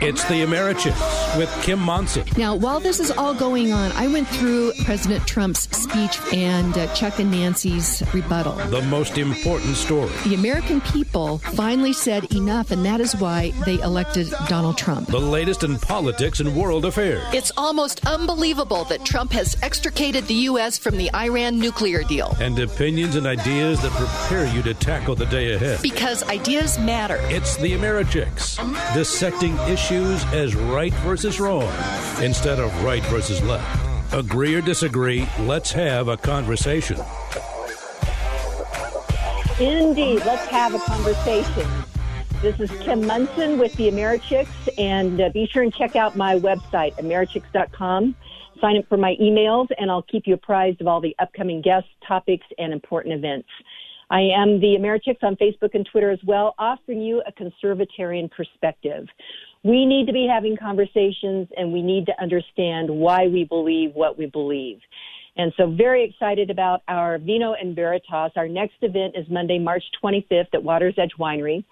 It's the Americhicks with Kim Monson. Now, while this is all going on, I went through President Trump's speech and uh, Chuck and Nancy's rebuttal. The most important story. The American people finally said enough, and that is why they elected Donald Trump. The latest in politics and world affairs. It's almost unbelievable that Trump has extricated the U.S. from the Iran nuclear deal. And opinions and ideas that prepare you to tackle the day ahead. Because ideas matter. It's the Americhicks, dissecting issues as right versus wrong instead of right versus left. Agree or disagree, let's have a conversation. Indeed, let's have a conversation. This is Kim Monson with the Americhicks, and uh, be sure and check out my website, americhicks.com. Sign up for my emails, and I'll keep you apprised of all the upcoming guests, topics, and important events. I am the Americhicks on Facebook and Twitter as well, offering you a conservatarian perspective. We need to be having conversations and we need to understand why we believe what we believe. And so very excited about our Vino and Veritas. Our next event is Monday, March 25th at Water's Edge Winery.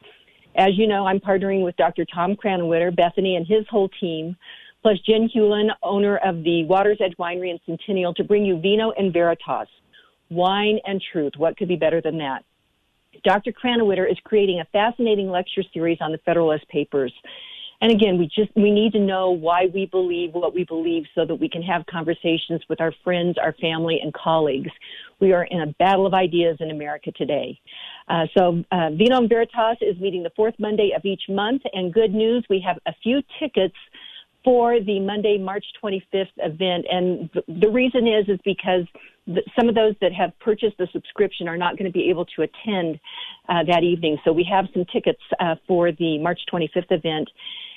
As you know, I'm partnering with Dr. Tom Krannawitter, Bethany, and his whole team, plus Jen Hewlin, owner of the Water's Edge Winery in Centennial, to bring you Vino and Veritas, wine and truth. What could be better than that? Dr. Krannawitter is creating a fascinating lecture series on the Federalist Papers. And again, we just we need to know why we believe what we believe so that we can have conversations with our friends, our family, and colleagues. We are in a battle of ideas in America today. Uh, so uh, Vino and Veritas is meeting the fourth Monday of each month, and good news, we have a few tickets for the Monday, March 25th event. And the reason is, is because some of those that have purchased the subscription are not going to be able to attend uh, that evening. So we have some tickets uh, for the March 25th event.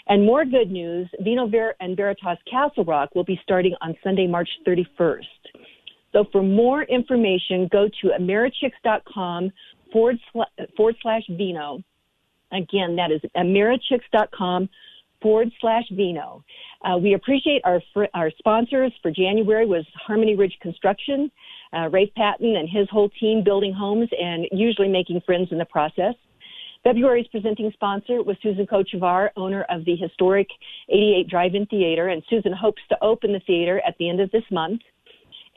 And more good news, Vino Ver- and Veritas Castle Rock will be starting on Sunday, March 31st. So for more information, go to americhicks.com forward, sl- forward slash vino. Again, that is americhicks.com forward slash vino. Uh, we appreciate our fr- our sponsors for January was Harmony Ridge Construction, uh, Rafe Patton and his whole team building homes and usually making friends in the process. February's presenting sponsor was Susan Kochevar, owner of the historic 88 Drive-In Theater, and Susan hopes to open the theater at the end of this month.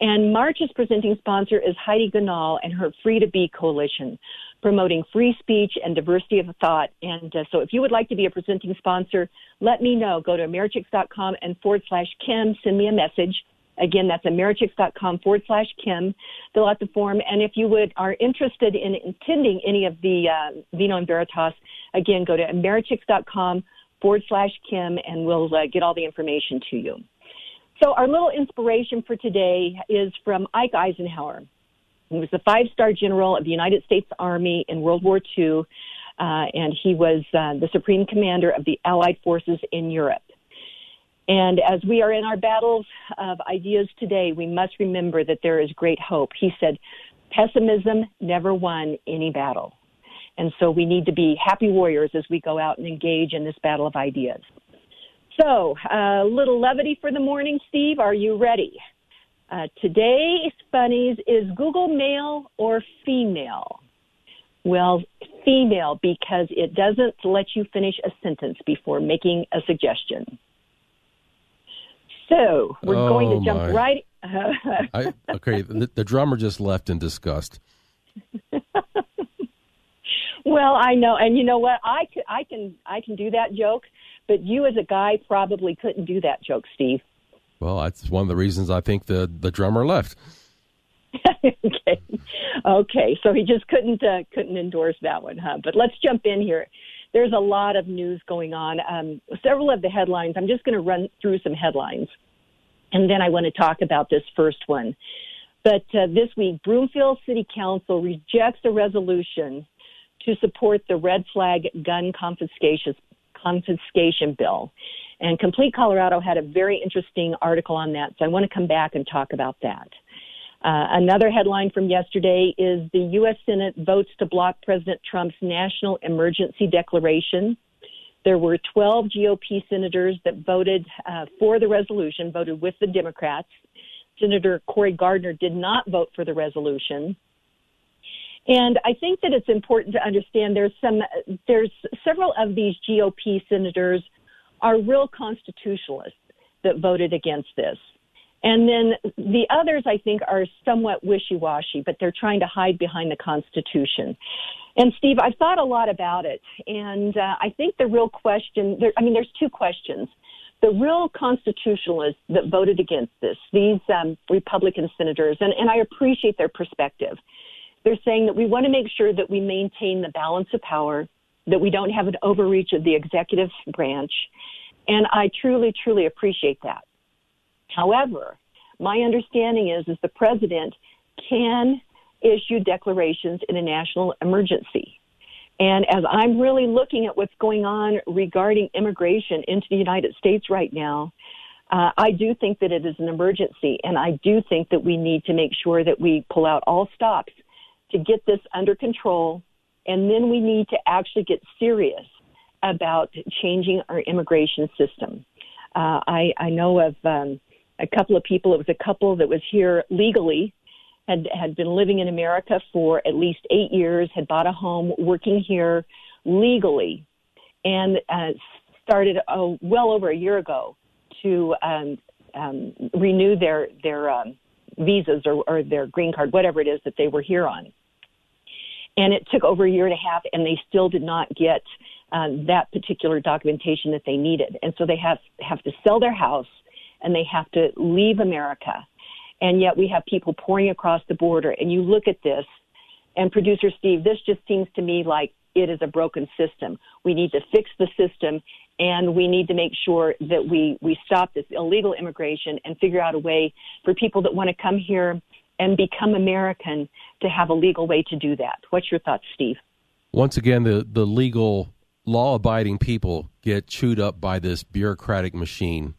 And March's presenting sponsor is Heidi Ganahl and her Free to Be Coalition, promoting free speech and diversity of thought. And uh, so if you would like to be a presenting sponsor, let me know. Go to americhicks.com and forward slash Kim, send me a message. Again, that's americhicks.com forward slash Kim. Fill out the form. And if you would are interested in attending any of the uh, Vino and Veritas, again, go to americhicks.com forward slash Kim and we'll uh, get all the information to you. So our little inspiration for today is from Ike Eisenhower. He was the five-star general of the United States Army in World War II, uh, and he was uh, the supreme commander of the Allied forces in Europe. And as we are in our battles of ideas today, we must remember that there is great hope. He said, pessimism never won any battle. And so we need to be happy warriors as we go out and engage in this battle of ideas. So, a uh, little levity for the morning, Steve. Are you ready? Uh, today's funnies is Google male or female? Well, female because it doesn't let you finish a sentence before making a suggestion. So we're oh, going to jump my. right. I, okay, the, the drummer just left in disgust. well, I know, and you know what? I can, I can, I can do that joke, but you as a guy probably couldn't do that joke, Steve. Well, that's one of the reasons I think the the drummer left. okay, okay. So he just couldn't uh, couldn't endorse that one, huh? But let's jump in here there's a lot of news going on. Um, several of the headlines, I'm just going to run through some headlines, and then I want to talk about this first one. But uh, this week, Broomfield City Council rejects a resolution to support the red flag gun confiscation confiscation bill. And Complete Colorado had a very interesting article on that, so I want to come back and talk about that. Uh, another headline from yesterday is the U.S. Senate votes to block President Trump's national emergency declaration. There were 12 GOP senators that voted uh, for the resolution, voted with the Democrats. Senator Cory Gardner did not vote for the resolution. And I think that it's important to understand there's some there's several of these GOP senators are real constitutionalists that voted against this. And then the others, I think, are somewhat wishy washy, but they're trying to hide behind the Constitution. And Steve, I've thought a lot about it. And uh, I think the real question, there, I mean, there's two questions. The real constitutionalists that voted against this, these um, Republican senators, and, and I appreciate their perspective. They're saying that we want to make sure that we maintain the balance of power, that we don't have an overreach of the executive branch. And I truly, truly appreciate that. However, my understanding is, is the president can issue declarations in a national emergency. And as I'm really looking at what's going on regarding immigration into the United States right now, uh, I do think that it is an emergency, and I do think that we need to make sure that we pull out all stops to get this under control, and then we need to actually get serious about changing our immigration system. Uh, I, I know of um, a couple of people. It was a couple that was here legally, had had been living in America for at least eight years, had bought a home, working here legally, and uh, started oh, well over a year ago to um, um, renew their their um, visas or, or their green card, whatever it is that they were here on. And it took over a year and a half, and they still did not get uh, that particular documentation that they needed. And so they have have to sell their house and they have to leave America. And yet we have people pouring across the border. And you look at this, and producer Steve, this just seems to me like it is a broken system. We need to fix the system and we need to make sure that we, we stop this illegal immigration and figure out a way for people that want to come here and become American to have a legal way to do that. What's your thoughts, Steve? Once again, the, the legal, law abiding people get chewed up by this bureaucratic machine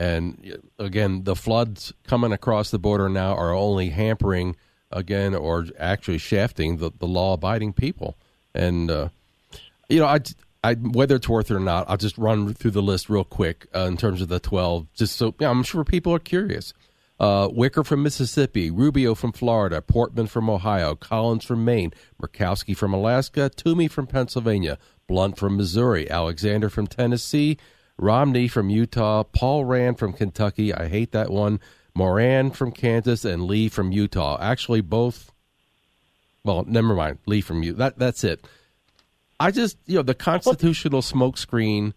and again, the floods coming across the border now are only hampering again or actually shafting the, the law abiding people. And, uh, you know, I, I, whether it's worth it or not, I'll just run through the list real quick uh, in terms of the 12, just so I'm sure people are curious. Uh, Wicker from Mississippi, Rubio from Florida, Portman from Ohio, Collins from Maine, Murkowski from Alaska, Toomey from Pennsylvania, Blunt from Missouri, Alexander from Tennessee, Romney from Utah, Paul Rand from Kentucky. I hate that one. Moran from Kansas and Lee from Utah. Actually, both. Well, never mind. Lee from Utah. That that's it. I just you know the constitutional smokescreen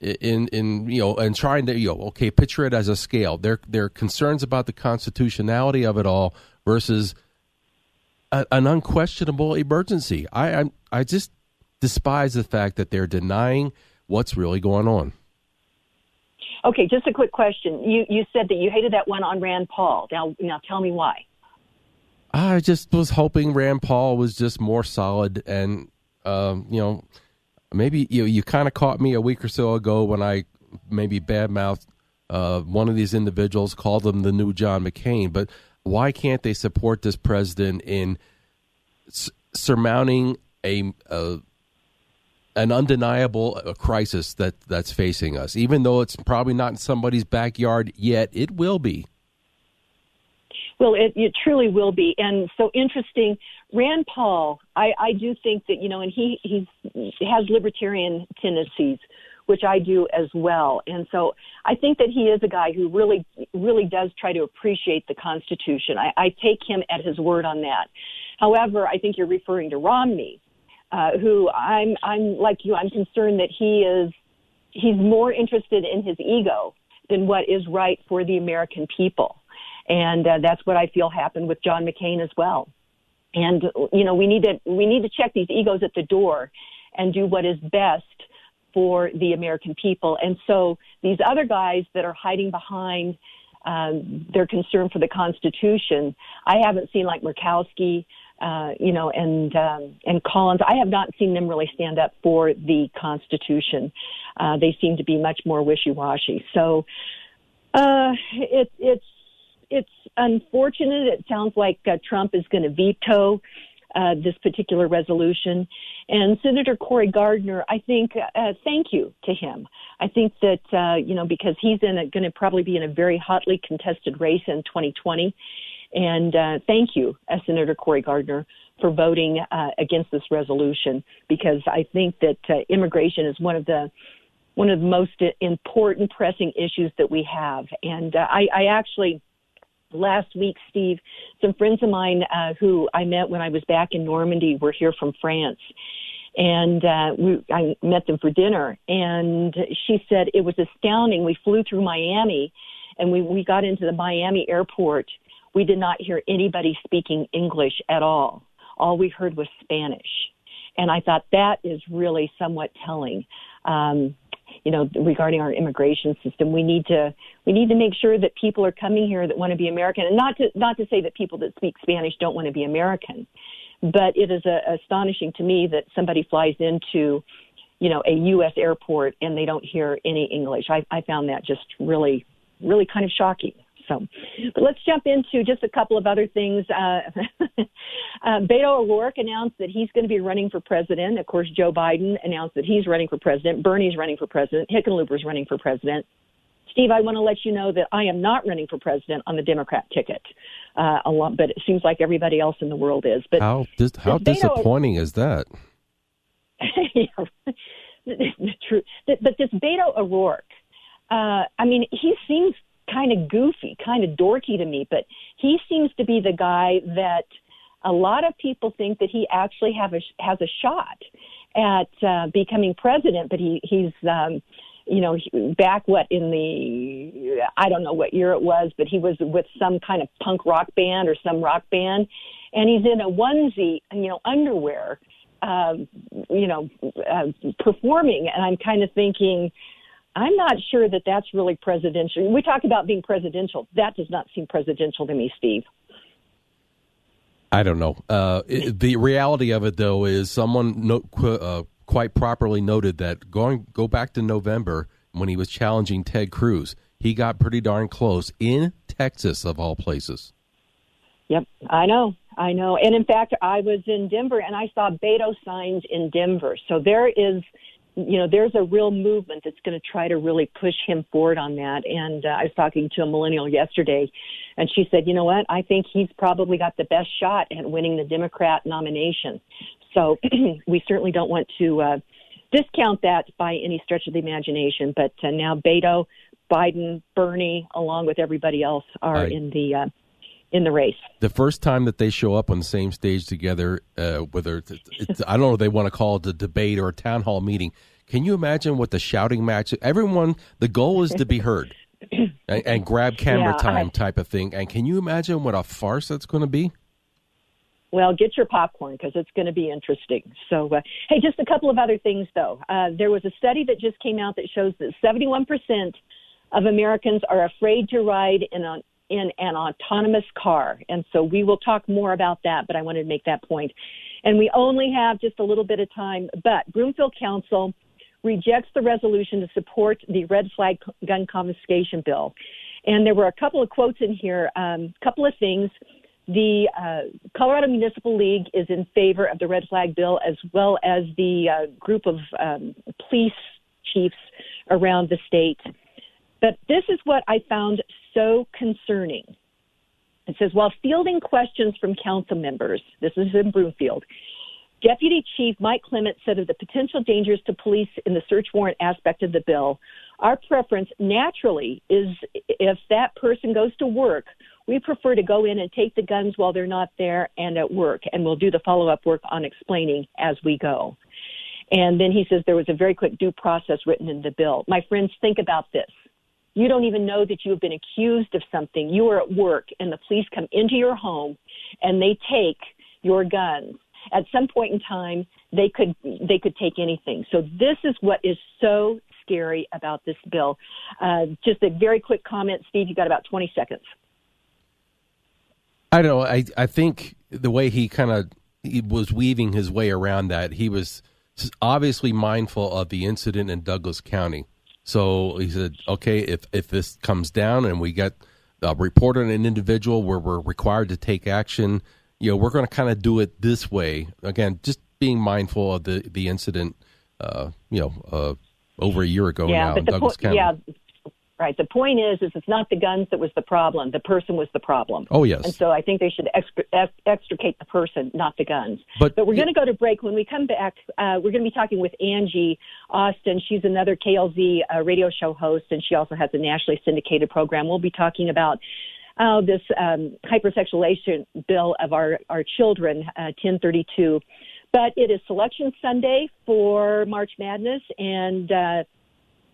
in in you know and trying to you know okay picture it as a scale. Their their concerns about the constitutionality of it all versus a, an unquestionable emergency. I, I I just despise the fact that they're denying what's really going on. Okay, just a quick question. You you said that you hated that one on Rand Paul. Now now tell me why. I just was hoping Rand Paul was just more solid, and um, you know, maybe you you kind of caught me a week or so ago when I maybe badmouthed uh, one of these individuals, called them the new John McCain. But why can't they support this president in s- surmounting a, a an undeniable uh, crisis that that's facing us. Even though it's probably not in somebody's backyard yet, it will be. Well, it, it truly will be, and so interesting. Rand Paul, I, I do think that you know, and he he has libertarian tendencies, which I do as well, and so I think that he is a guy who really really does try to appreciate the Constitution. I, I take him at his word on that. However, I think you're referring to Romney, uh, who I'm I'm like you. I'm concerned that he is he's more interested in his ego than what is right for the American people, and uh, that's what I feel happened with John McCain as well. And you know we need to we need to check these egos at the door and do what is best for the American people. And so these other guys that are hiding behind um, their concern for the Constitution, I haven't seen like Murkowski uh, you know, and um, and Collins. I have not seen them really stand up for the Constitution. Uh, they seem to be much more wishy-washy. So uh, it, it's it's unfortunate. It sounds like uh, Trump is going to veto uh, this particular resolution. And Senator Cory Gardner, I think, uh, thank you to him. I think that, uh, you know, because he's in going to probably be in a very hotly contested race in 2020. And uh, thank you, uh, Senator Cory Gardner, for voting uh, against this resolution because I think that uh, immigration is one of the one of the most important pressing issues that we have. And uh, I, I actually last week, Steve, some friends of mine uh, who I met when I was back in Normandy were here from France. And uh, we, I met them for dinner, and she said it was astounding. We flew through Miami, and we, we got into the Miami airport. We did not hear anybody speaking English at all. All we heard was Spanish. And I thought that is really somewhat telling. Um, you know, regarding our immigration system. We need to we need to make sure that people are coming here that want to be American, and not to not to say that people that speak Spanish don't want to be American, but it is uh, astonishing to me that somebody flies into, you know, a U.S. airport and they don't hear any English. I, I found that just really really kind of shocking. So, but let's jump into just a couple of other things. Uh, uh, Beto O'Rourke announced that he's going to be running for president. Of course, Joe Biden announced that he's running for president. Bernie's running for president. Hickenlooper's running for president. Steve, I want to let you know that I am not running for president on the Democrat ticket, uh, lot, but it seems like everybody else in the world is. But how dis- how disappointing is that? yeah, true. But this Beto O'Rourke, uh, I mean, he seems kind of goofy, kind of dorky to me, but he seems to be the guy that a lot of people think that he actually have a, has a shot at uh, becoming president. But he he's um, you know back what in the I don't know what year it was, but he was with some kind of punk rock band or some rock band, and he's in a onesie, you know, underwear. Um, you know, uh, performing, and I'm kind of thinking, I'm not sure that that's really presidential. We talk about being presidential. That does not seem presidential to me, Steve. I don't know. Uh, it, the reality of it, though, is someone no, uh, quite properly noted that going go back to November when he was challenging Ted Cruz, he got pretty darn close in Texas, of all places. Yep, I know, I know. And in fact, I was in Denver and I saw Beto signs in Denver. So there is you know, there's a real movement that's going to try to really push him forward on that. And uh, I was talking to a millennial yesterday, and she said, you know what? I think he's probably got the best shot at winning the Democrat nomination. So we certainly don't want to uh, discount that by any stretch of the imagination. But uh, now Beto, Biden, Bernie, along with everybody else, are I, in the uh, in the race. The first time that they show up on the same stage together, uh, whether it's, it's, I don't know they want to call it a debate or a town hall meeting. Can you imagine what the shouting match? Everyone, the goal is to be heard and, and, grab camera yeah, time I, type of thing. And can you imagine what a farce that's going to be? Well, get your popcorn because it's going to be interesting. So, uh, hey, just a couple of other things though. Uh, there was a study that just came out that shows that 71% of Americans are afraid to ride in an in an autonomous car. And so we will talk more about that, but I wanted to make that point. And we only have just a little bit of time, but Broomfield Council rejects the resolution to support the red flag gun confiscation bill. And there were a couple of quotes in here, a um, couple of things. The uh, Colorado Municipal League is in favor of the red flag bill, as well as the uh, group of um, police chiefs around the state. But this is what I found so concerning. It says, while fielding questions from council members, this is in Broomfield, Deputy Chief Mike Clement said of the potential dangers to police in the search warrant aspect of the bill, our preference naturally is if that person goes to work, we prefer to go in and take the guns while they're not there and at work, and we'll do the follow up work on explaining as we go. And then he says there was a very quick due process written in the bill. My friends, think about this. You don't even know that you have been accused of something. You are at work and the police come into your home and they take your guns. At some point in time, they could they could take anything. So this is what is so scary about this bill. Uh, just a very quick comment, Steve. You got about twenty seconds. I don't know. I I think the way he kind of was weaving his way around that, he was obviously mindful of the incident in Douglas County so he said, okay, if, if this comes down and we get a report on an individual where we're required to take action, you know, we're going to kind of do it this way. Again, just being mindful of the, the incident, uh, you know, uh, over a year ago yeah, now in Douglas po- County. Yeah, Right. The point is, is it's not the guns that was the problem. The person was the problem. Oh yes. And so I think they should extricate the person, not the guns. But, but we're going to go to break. When we come back, uh, we're going to be talking with Angie Austin. She's another KLZ uh, radio show host, and she also has a nationally syndicated program. We'll be talking about uh, this um, hypersexualization bill of our our children, uh, 1032. But it is Selection Sunday for March Madness, and uh,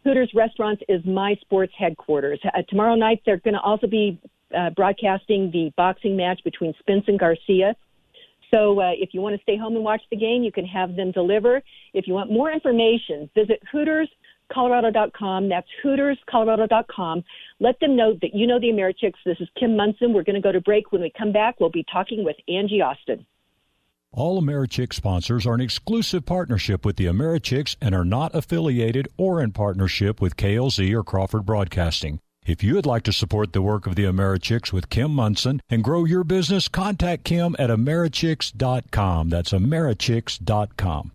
Hooters Restaurants is my sports headquarters. Uh, tomorrow night, they're going to also be uh, broadcasting the boxing match between Spence and Garcia. So uh, if you want to stay home and watch the game, you can have them deliver. If you want more information, visit HootersColorado.com. That's HootersColorado.com. Let them know that you know the Americhicks. This is Kim Monson. We're going to go to break. When we come back, we'll be talking with Angie Austin. All Americhick sponsors are an exclusive partnership with the Americhicks and are not affiliated or in partnership with KLZ or Crawford Broadcasting. If you would like to support the work of the Americhicks with Kim Monson and grow your business, contact Kim at Americhicks.com. That's Americhicks.com.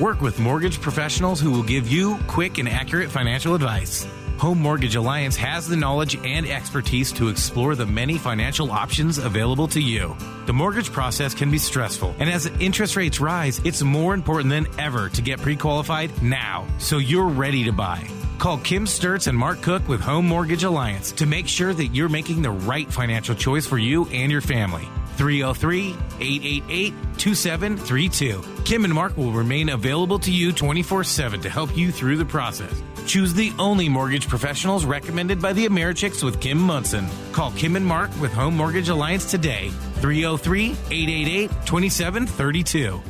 Work with mortgage professionals who will give you quick and accurate financial advice. Home Mortgage Alliance has the knowledge and expertise to explore the many financial options available to you. The mortgage process can be stressful, and as interest rates rise, it's more important than ever to get pre qualified now so you're ready to buy. Call Kim Sturts and Mark Cook with Home Mortgage Alliance to make sure that you're making the right financial choice for you and your family. 303 888 2732. Kim and Mark will remain available to you 24 7 to help you through the process. Choose the only mortgage professionals recommended by the Americhicks with Kim Monson. Call Kim and Mark with Home Mortgage Alliance today. 303 888 2732.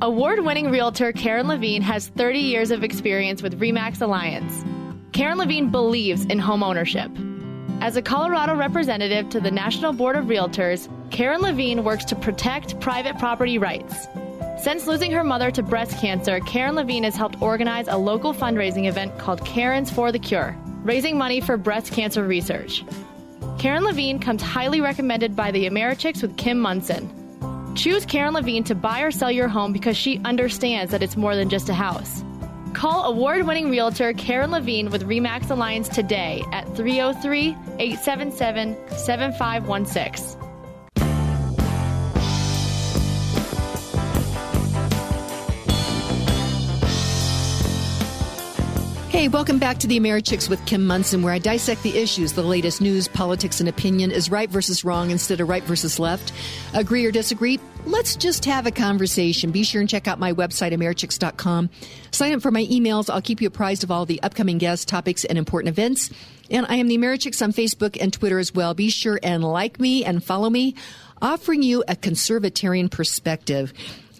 Award winning realtor Karen Levine has 30 years of experience with REMAX Alliance. Karen Levine believes in home ownership. As a Colorado representative to the National Board of Realtors, Karen Levine works to protect private property rights. Since losing her mother to breast cancer, Karen Levine has helped organize a local fundraising event called Karen's for the Cure, raising money for breast cancer research. Karen Levine comes highly recommended by the Americhicks with Kim Monson. Choose Karen Levine to buy or sell your home because she understands that it's more than just a house. Call award winning realtor Karen Levine with REMAX Alliance today at 303 877 7516. Hey, welcome back to the Americhicks with Kim Monson, where I dissect the issues, the latest news, politics, and opinion. Is right versus wrong instead of right versus left? Agree or disagree? Let's just have a conversation. Be sure and check out my website, Americhicks.com. Sign up for my emails. I'll keep you apprised of all the upcoming guests, topics, and important events. And I am the Americhicks on Facebook and Twitter as well. Be sure and like me and follow me, offering you a conservatarian perspective.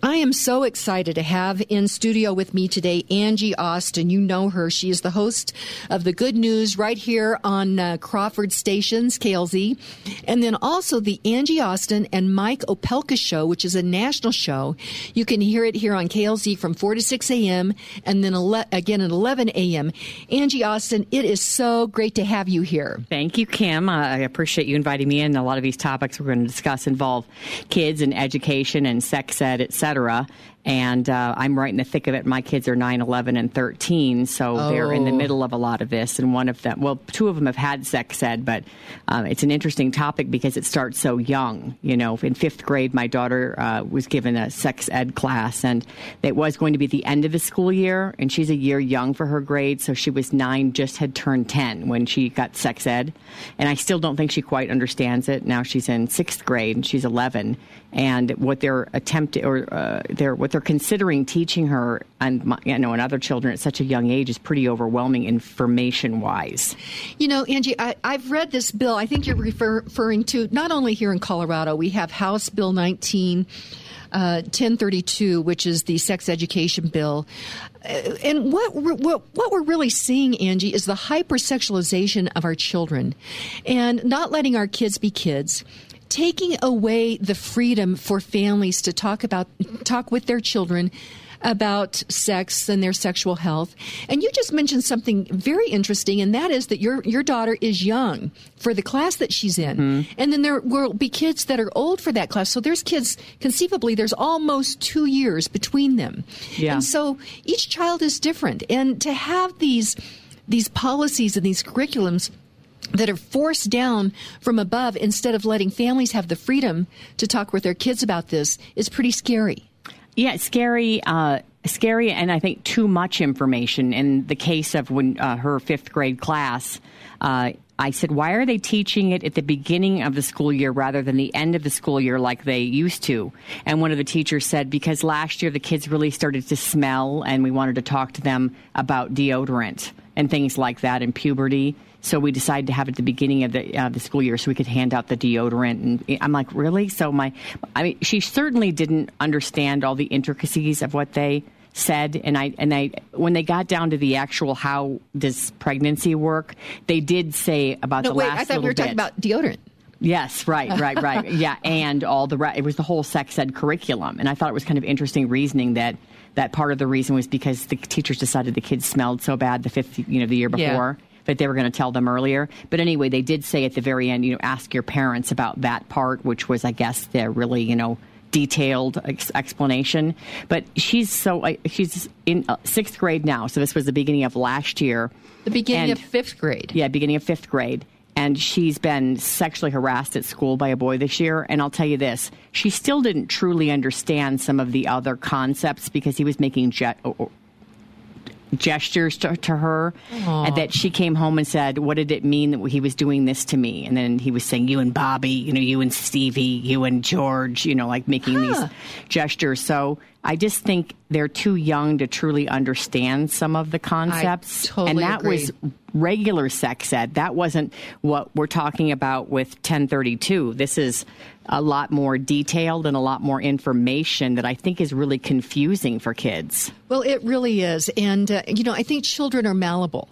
I am so excited to have in studio with me today Angie Austin. You know her. She is the host of the Good News right here on uh, Crawford Stations, KLZ. And then also the Angie Austin and Mike Opelka show, which is a national show. You can hear it here on KLZ from 4 to 6 a.m. and then ele- again at 11 a.m. Angie Austin, it is so great to have you here. Thank you, Kim. I appreciate you inviting me in. A lot of these topics we're going to discuss involve kids and education and sex ed, et cetera and uh, I'm right in the thick of it. My kids are 9, 11, and 13, so oh. they're in the oh. middle of a lot of this. And one of them, well, two of them have had sex ed, but um, it's an interesting topic because it starts so young. You know, in fifth grade, my daughter uh, was given a sex ed class, and it was going to be the end of the school year, and she's a year young for her grade, so she was nine, just had turned 10 when she got sex ed. And I still don't think she quite understands it. Now she's in sixth grade, and she's 11 and what they're attempting or uh, they're what they're considering teaching her and you know and other children at such a young age is pretty overwhelming information wise. You know, Angie, I, have read this bill. I think you're refer, referring to not only here in Colorado. We have House Bill 19. Uh, 1032, which is the sex education bill. Uh, and what, what, what we're really seeing, Angie, is the hypersexualization of our children and not letting our kids be kids taking away the freedom for families to talk about talk with their children about sex and their sexual health. And you just mentioned something very interesting, and that is that your your daughter is young for the class that she's in, mm-hmm. and then there will be kids that are old for that class. So there's kids conceivably there's almost two years between them, yeah. and so each child is different, and to have these these policies and these curriculums that are forced down from above instead of letting families have the freedom to talk with their kids about this is pretty scary. Yeah, scary. Uh, scary, and I think too much information. In the case of when uh, her fifth grade class, uh, I said, why are they teaching it at the beginning of the school year rather than the end of the school year like they used to? And one of the teachers said, because last year the kids really started to smell, and we wanted to talk to them about deodorant and things like that in puberty. So we decided to have it at the beginning of the uh, the school year so we could hand out the deodorant. And I'm like, really? So my, I mean, she certainly didn't understand all the intricacies of what they said and I and I when they got down to the actual how does pregnancy work, they did say about no, the wait, last I thought we were bit. talking about deodorant. Yes, right, right, right. yeah, and all the re- it was the whole sex ed curriculum, and I thought it was kind of interesting reasoning that that part of the reason was because the teachers decided the kids smelled so bad the fifth, you know, the year Yeah. That they were going to tell them earlier, but anyway, they did say at the very end, you know, ask your parents about that part, which was, I guess, the really, you know, detailed ex- explanation. But she's so uh, she's in uh, sixth grade now, so this was the beginning of last year. The beginning And- of fifth grade. yeah, beginning of fifth grade. And she's been sexually harassed at school by a boy this year. And I'll tell you this she still didn't truly understand some of the other concepts because he was making je- gestures to, to her. And that she came home and said, What did it mean that he was doing this to me? And then he was saying, You and Bobby, you know, you and Stevie, you and George, you know, like making these gestures. So I just think they're too young to truly understand some of the concepts. totally and that agree. was regular sex ed. That wasn't what we're talking about with 1032. This is a lot more detailed and a lot more information that I think is really confusing for kids. Well, it really is, and uh, you know, I think children are malleable.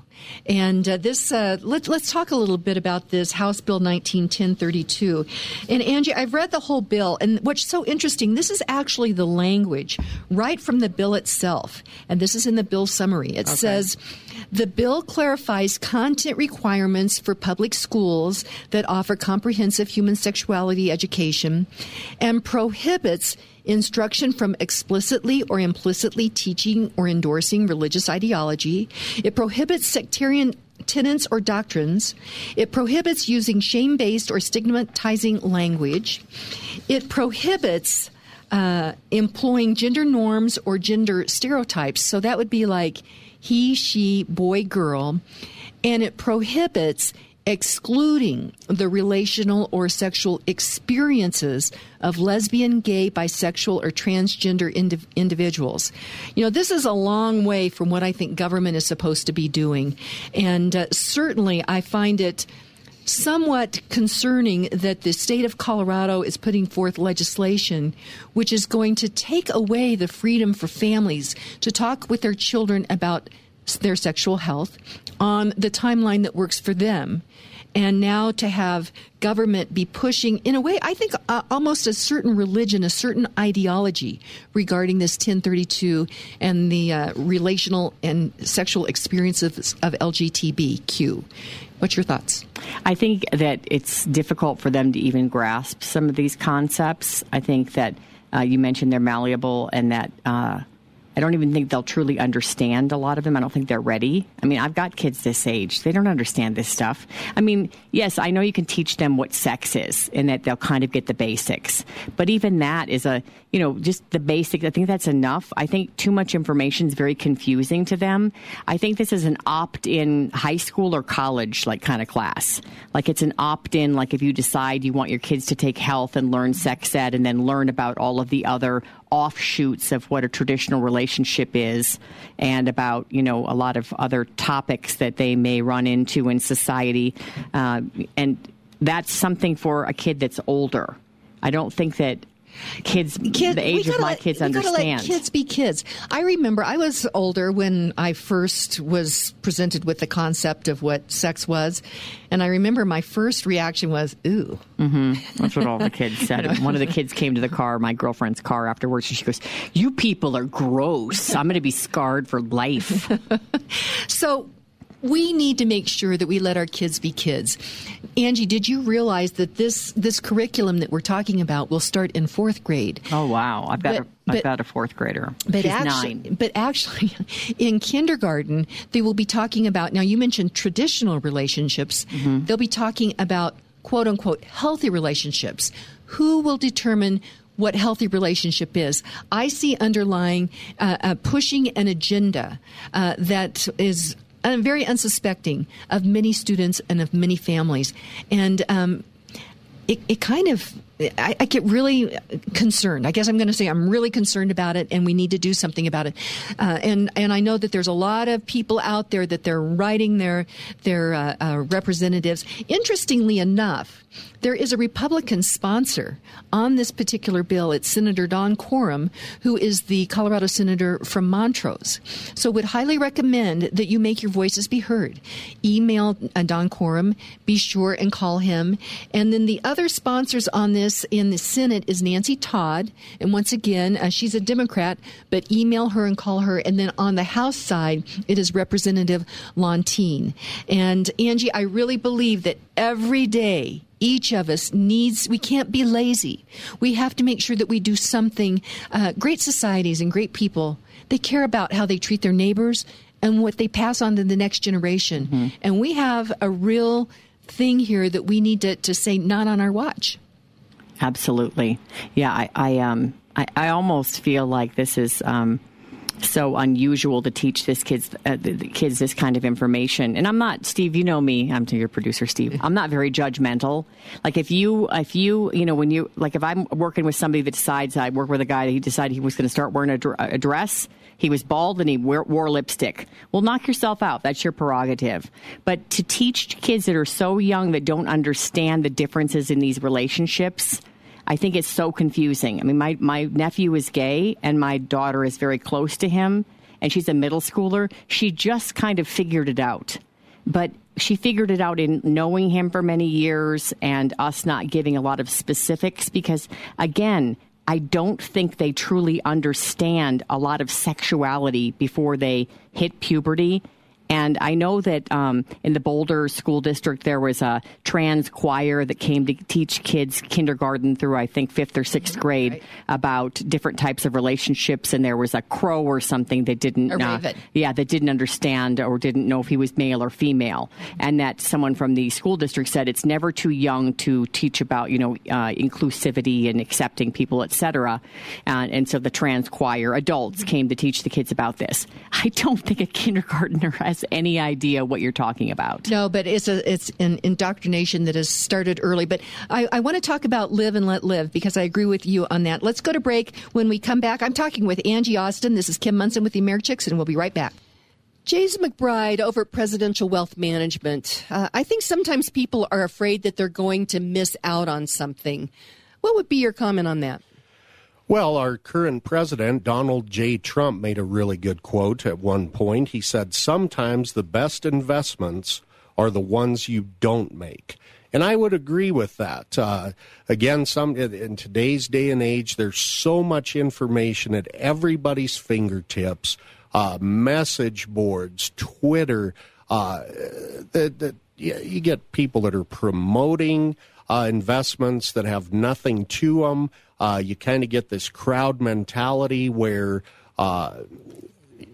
And uh, this, uh, let's let's talk a little bit about this House Bill 191032. And Angie, I've read the whole bill, and what's so interesting, this is actually the language right from the bill itself, and this is in the bill summary. It says. The bill clarifies content requirements for public schools that offer comprehensive human sexuality education and prohibits instruction from explicitly or implicitly teaching or endorsing religious ideology. It prohibits sectarian tenets or doctrines. It prohibits using shame based or stigmatizing language. It prohibits uh, employing gender norms or gender stereotypes. So that would be like he, she, boy, girl. And it prohibits excluding the relational or sexual experiences of lesbian, gay, bisexual, or transgender indiv- individuals. You know, this is a long way from what I think government is supposed to be doing. And uh, certainly I find it somewhat concerning that the state of Colorado is putting forth legislation which is going to take away the freedom for families to talk with their children about their sexual health on the timeline that works for them. And now to have government be pushing, in a way, I think uh, almost a certain religion, a certain ideology regarding this 1032 and the uh, relational and sexual experiences of LGBTQ. What's your thoughts? I think that it's difficult for them to even grasp some of these concepts. I think that uh, you mentioned they're malleable and that uh, I don't even think they'll truly understand a lot of them. I don't think they're ready. I mean, I've got kids this age. They don't understand this stuff. I mean, yes, I know you can teach them what sex is and that they'll kind of get the basics. But even that is a, you know, just the basics. I think that's enough. I think too much information is very confusing to them. I think this is an opt in high school or college like kind of class. Like it's an opt in, like if you decide you want your kids to take health and learn sex ed and then learn about all of the other offshoots of what a traditional relationship is and about, you know, a lot of other topics that they may run into in society. Uh, and that's something for a kid that's older. I don't think that kids, Kid- the age of my kids understand. kids be kids. I remember I was older when I first was presented with the concept of what sex was, and I remember my first reaction was, "Ooh." Mm-hmm. That's what all the kids said. One of the kids came to the car, my girlfriend's car, afterwards, and she goes, "You people are gross. I'm going to be scarred for life." So we need to make sure that we let our kids be kids. Angie, did you realize that this this curriculum that we're talking about will start in fourth grade? oh wow, I've got But- to I've got a fourth grader. But She's actually, nine. but actually, in kindergarten, they will be talking about. Now, you mentioned traditional relationships. Mm-hmm. They'll be talking about quote unquote healthy relationships. Who will determine what healthy relationship is? I see underlying uh, uh, pushing an agenda uh, that is. Uh, very unsuspecting of many students and of many families, and um, it, it kind of I, I get really concerned. I guess I'm going to say I'm really concerned about it, and we need to do something about it. Uh, and and I know that there's a lot of people out there that they're writing their their uh, uh, representatives. Interestingly enough, there is a Republican sponsor on this particular bill. It's Senator Don Coram, who is the Colorado senator from Montrose. So, would highly recommend that you make your voices be heard. Email uh, Don Coram. Be sure and call him. And then the other sponsors on this in the Senate is Nancy Todd, and once again, uh, she's a Democrat. But email her and call her. And then on the House side, it is Representative Lontine. And Angie, I really believe that every day each of us needs we can't be lazy we have to make sure that we do something uh, great societies and great people they care about how they treat their neighbors and what they pass on to the next generation and we have a real thing here that we need to, to say not on our watch Absolutely. Yeah, I, I um I, I almost feel like this is um so unusual to teach this kids uh, the, kids this kind of information. And I'm not Steve, you know me, I'm your producer Steve. I'm not very judgmental. Like if you if you, you know, when you like if I'm working with somebody that decides I work with a guy that he decided he was going to start wearing a, dr- a dress, he was bald and he wore, wore lipstick. Well, knock yourself out. That's your prerogative. But to teach kids that are so young that don't understand the differences in these relationships, I think it's so confusing. I mean, my, my nephew is gay and my daughter is very close to him and she's a middle schooler. She just kind of figured it out. But she figured it out in knowing him for many years and us not giving a lot of specifics because, again, I don't think they truly understand a lot of sexuality before they hit puberty. And I know that um, in the Boulder School District, there was a trans choir that came to teach kids kindergarten through, I think, fifth or sixth grade about different types of relationships. And there was a crow or something that didn't, raven. yeah, that didn't understand or didn't know if he was male or female. And that someone from the school district said it's never too young to teach about, you know, uh, inclusivity and accepting people, et cetera. Uh, and so the trans choir adults came to teach the kids about this. I don't think a kindergartner has any idea what you're talking about. No, but it's a it's an indoctrination that has started early. But I, I want to talk about live and let live because I agree with you on that. Let's go to break. When we come back, I'm talking with Angie Austin. This is Kim Monson with the Americhicks, and we'll be right back. Jason McBride over at Presidential Wealth Management. Uh, I think sometimes people are afraid that they're going to miss out on something. What would be your comment on that? Well, our current president, Donald J. Trump, made a really good quote at one point. He said, Sometimes the best investments are the ones you don't make. And I would agree with that. Uh, again, some in today's day and age, there's so much information at everybody's fingertips. Uh, message boards, Twitter. Uh, that, that you get people that are promoting uh, investments that have nothing to them. Uh, you kind of get this crowd mentality where uh,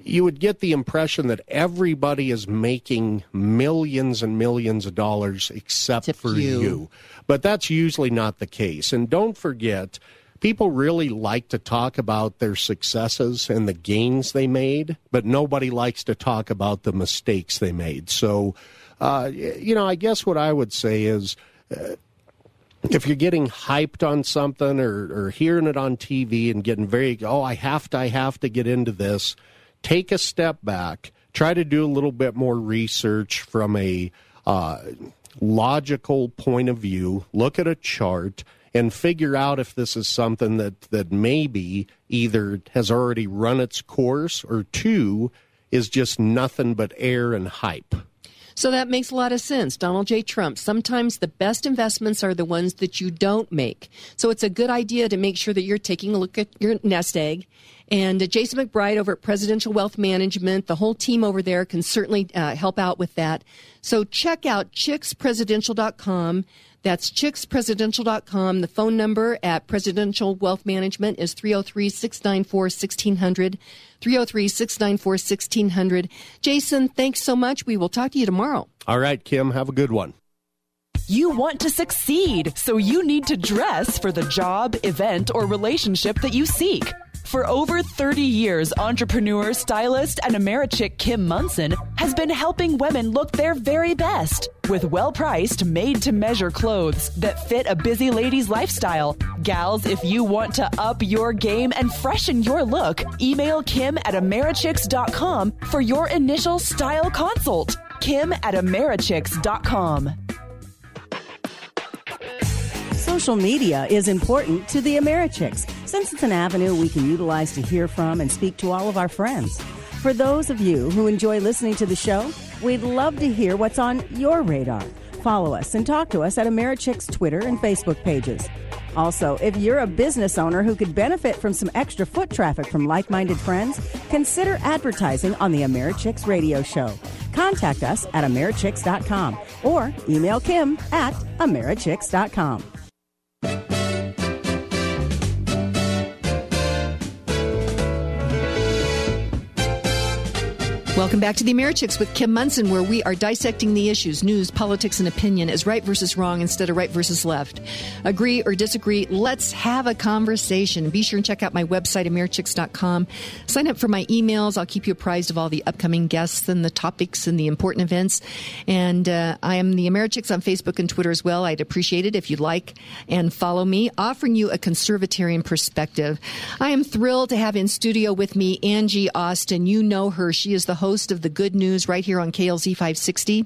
you would get the impression that everybody is making millions and millions of dollars except, for you. you. But that's usually not the case. And don't forget, people really like to talk about their successes and the gains they made, but nobody likes to talk about the mistakes they made. So, uh, you know, I guess what I would say is if you're getting hyped on something or, or hearing it on TV and getting very, oh, I have to, I have to get into this, take a step back, try to do a little bit more research from a uh, logical point of view, look at a chart, and figure out if this is something that, that maybe either has already run its course or two is just nothing but air and hype. So that makes a lot of sense. Donald J. Trump. Sometimes the best investments are the ones that you don't make. So it's a good idea to make sure that you're taking a look at your nest egg. And uh, Jason McBride over at Presidential Wealth Management, the whole team over there can certainly uh, help out with that. So check out chickspresidential.com. That's chickspresidential.com. The phone number at Presidential Wealth Management is 303 694 1600. 303 694 1600. Jason, thanks so much. We will talk to you tomorrow. All right, Kim, have a good one. You want to succeed, so you need to dress for the job, event, or relationship that you seek. For over 30 years, entrepreneur, stylist, and Americhick Kim Monson has been helping women look their very best with well priced, made to measure clothes that fit a busy lady's lifestyle. Gals, if you want to up your game and freshen your look, email Kim at Americhicks.com for your initial style consult. Kim at Americhicks.com. Social media is important to the Americhicks since it's an avenue we can utilize to hear from and speak to all of our friends. For those of you who enjoy listening to the show, we'd love to hear what's on your radar. Follow us and talk to us at Americhick's Twitter and Facebook pages. Also, if you're a business owner who could benefit from some extra foot traffic from like minded friends, consider advertising on the Americhicks radio show. Contact us at Americhicks.com or email Kim at Americhicks.com. Welcome back to the Americhicks with Kim Monson, where we are dissecting the issues, news, politics, and opinion as right versus wrong instead of right versus left. Agree or disagree, let's have a conversation. Be sure and check out my website, americhicks.com. Sign up for my emails. I'll keep you apprised of all the upcoming guests and the topics and the important events. And uh, I am the Americhicks on Facebook and Twitter as well. I'd appreciate it if you'd like and follow me, offering you a conservatarian perspective. I am thrilled to have in studio with me Angie Austin. You know her. She is the host host of the Good News right here on KLZ 560.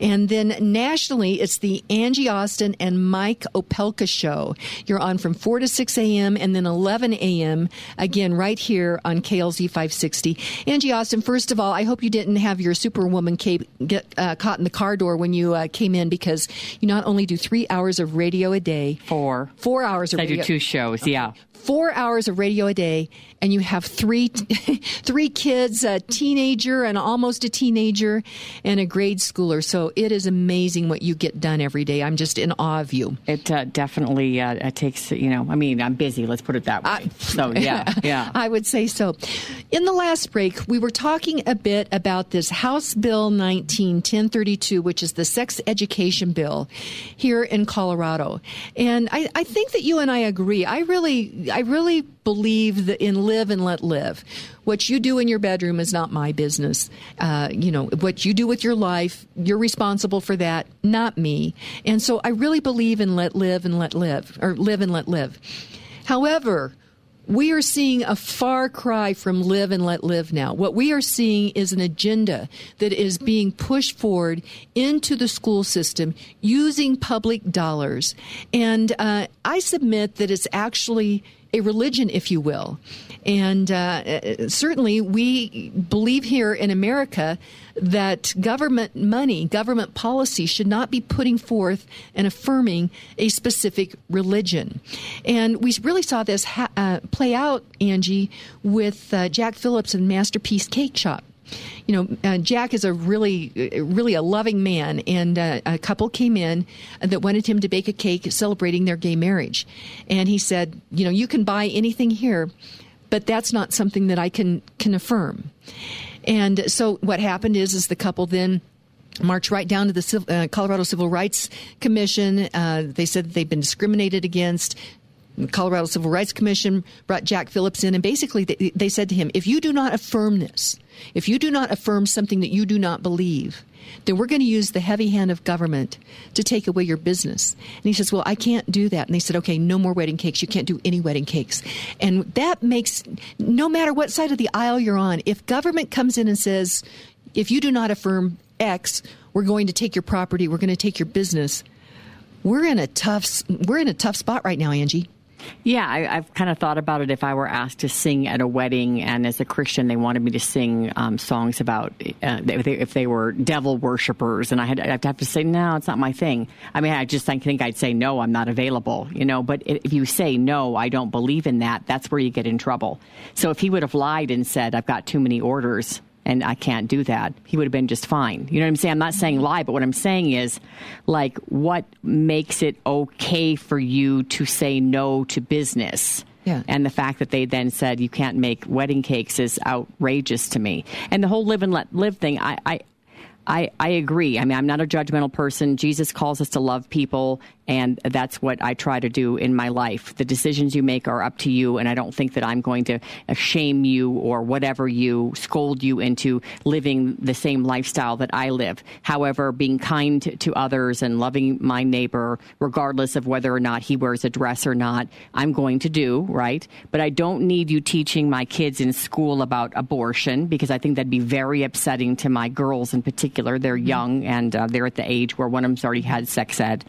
And then nationally, it's the Angie Austin and Mike Opelka show. You're on from 4 to 6 a.m. and then 11 a.m. again right here on KLZ 560. Angie Austin, first of all, I hope you didn't have your Superwoman cape get uh, caught in the car door when you uh, came in because you not only do three hours of radio a day, four, four hours of I radio. do two shows, yeah four hours of radio a day and you have three three kids a teenager and almost a teenager and a grade schooler. So it is amazing what you get done every day. I'm just in awe of you. It uh, definitely uh, it takes you know i mean i'm busy let's put it that way. I, so yeah yeah. I would say so. In the last break we were talking a bit about this house bill 19 1032 which is the sex education bill here in colorado. And i, I think that you and i agree. I really I really believe in live and let live. What you do in your bedroom is not my business. Uh, you know, what you do with your life, you're responsible for that, not me. And so I really believe in let live and let live, or live and let live. However, we are seeing a far cry from live and let live now. What we are seeing is an agenda that is being pushed forward into the school system using public dollars. And uh, I submit that it's actually a religion, if you will. And uh, certainly, we believe here in America that government money, government policy should not be putting forth and affirming a specific religion. And we really saw this ha- uh, play out, Angie, with uh, Jack Phillips and Masterpiece Cake Shop you know, uh, Jack is a really, really a loving man, and uh, a couple came in that wanted him to bake a cake celebrating their gay marriage, and he said, you know, you can buy anything here, but that's not something that I can can affirm. And so what happened is, is the couple then marched right down to the uh, Colorado Civil Rights Commission. Uh, they said that they've been discriminated against. The Colorado Civil Rights Commission brought Jack Phillips in, and basically they, they said to him, if you do not affirm this, if you do not affirm something that you do not believe, then we're going to use the heavy hand of government to take away your business. And he says, Well, I can't do that. And they said, Okay, no more wedding cakes. You can't do any wedding cakes. And that makes, no matter what side of the aisle you're on, if government comes in and says, If you do not affirm X, we're going to take your property, we're going to take your business. We're in a tough we're in a tough spot right now, Angie. Yeah, I, have kind of thought about it. If I were asked to sing at a wedding, and as a Christian, they wanted me to sing um, songs about uh, if, they, if, they, were devil worshippers, and I had I'd have to say no, it's not my thing. I mean, I just I think I'd say no, I'm not available. You know, but if you say no, I don't believe in that, that's where you get in trouble. So if he would have lied and said I've got too many orders, and I can't do that, he would have been just fine. You know what I'm saying? I'm not saying lie, but what I'm saying is, like, what makes it okay for you to say no to business? Yeah. And the fact that they then said you can't make wedding cakes is outrageous to me. And the whole live and let live thing, I, I I, I agree. I mean, I'm not a judgmental person. Jesus calls us to love people, and that's what I try to do in my life. The decisions you make are up to you, and I don't think that I'm going to shame you or whatever you, scold you into living the same lifestyle that I live. However, being kind to others and loving my neighbor, regardless of whether or not he wears a dress or not, I'm going to do, right? But I don't need you teaching my kids in school about abortion because I think that'd be very upsetting to my girls in particular particular. They're mm-hmm. young and uh, they're at the age where one of them's already had sex ed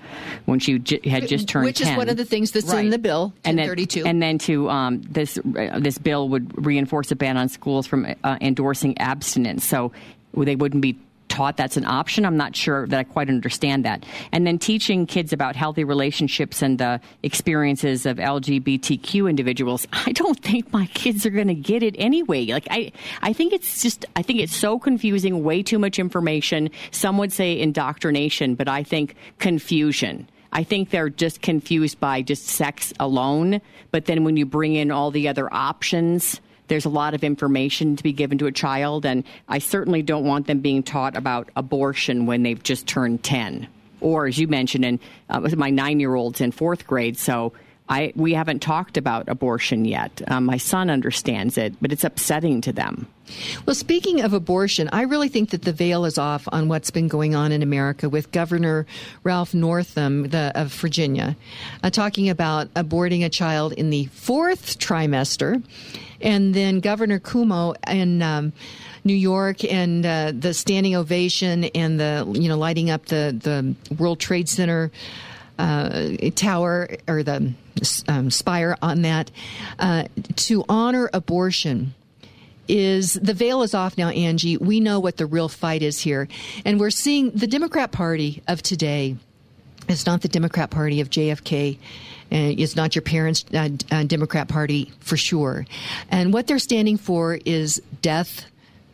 when she j- had just turned which 10. is one of the things that's right. in the bill. And then, 32. and then to um, this uh, this bill would reinforce a ban on schools from uh, endorsing abstinence. So they wouldn't be taught that's an option. I'm not sure that I quite understand that. And then teaching kids about healthy relationships and the experiences of LGBTQ individuals. I don't think my kids are going to get it anyway. Like I, I think it's just, I think it's so confusing. Way too much information. Some would say indoctrination, but I think confusion. I think they're just confused by just sex alone. But then when you bring in all the other options, there's a lot of information to be given to a child, and I certainly don't want them being taught about abortion when they've just turned 10. Or, as you mentioned, and uh, my nine year old's in fourth grade, so I, we haven't talked about abortion yet. Um, my son understands it, but it's upsetting to them. Well, speaking of abortion, I really think that the veil is off on what's been going on in America with Governor Ralph Northam the, of Virginia uh, talking about aborting a child in the fourth trimester and then Governor Cuomo in um, New York and uh, the standing ovation and the you know lighting up the the World Trade Center uh, tower or the um, spire on that uh, to honor abortion is the veil is off now, Angie. We know what the real fight is here. And we're seeing the Democrat Party of today is not the Democrat Party of JFK uh, it's not your parents' uh, uh, Democrat Party for sure. And what they're standing for is death,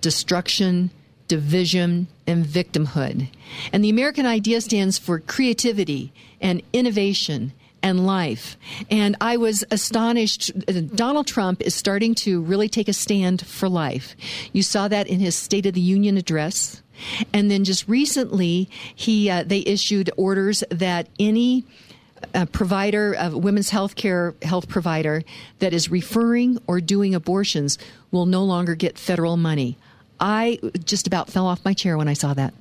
destruction, division, and victimhood. And the American idea stands for creativity and innovation and life. And I was astonished. Uh, Donald Trump is starting to really take a stand for life. You saw that in his State of the Union address. And then just recently, he uh, they issued orders that any a provider of women's health care health provider that is referring or doing abortions will no longer get federal money. I just about fell off my chair when I saw that.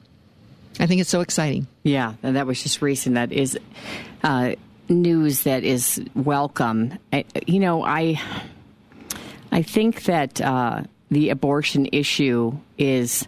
I think it's so exciting. Yeah, and that was just recent. That is uh, news that is welcome. I, you know, I I think that uh, the abortion issue is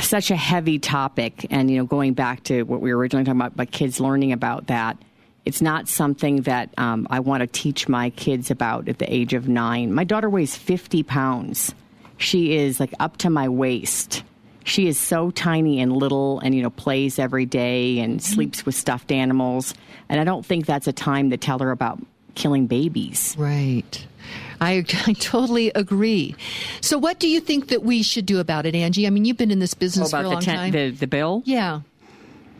such a heavy topic, and you know, going back to what we were originally talking about, about kids learning about that it's not something that um, I want to teach my kids about at the age of nine. My daughter weighs 50 pounds. She is like up to my waist. She is so tiny and little and, you know, plays every day and mm-hmm. sleeps with stuffed animals. And I don't think that's a time to tell her about killing babies. Right. I, I, totally agree. So, what do you think that we should do about it, Angie? I mean, you've been in this business oh, for a long ten- time. The, the bill? Yeah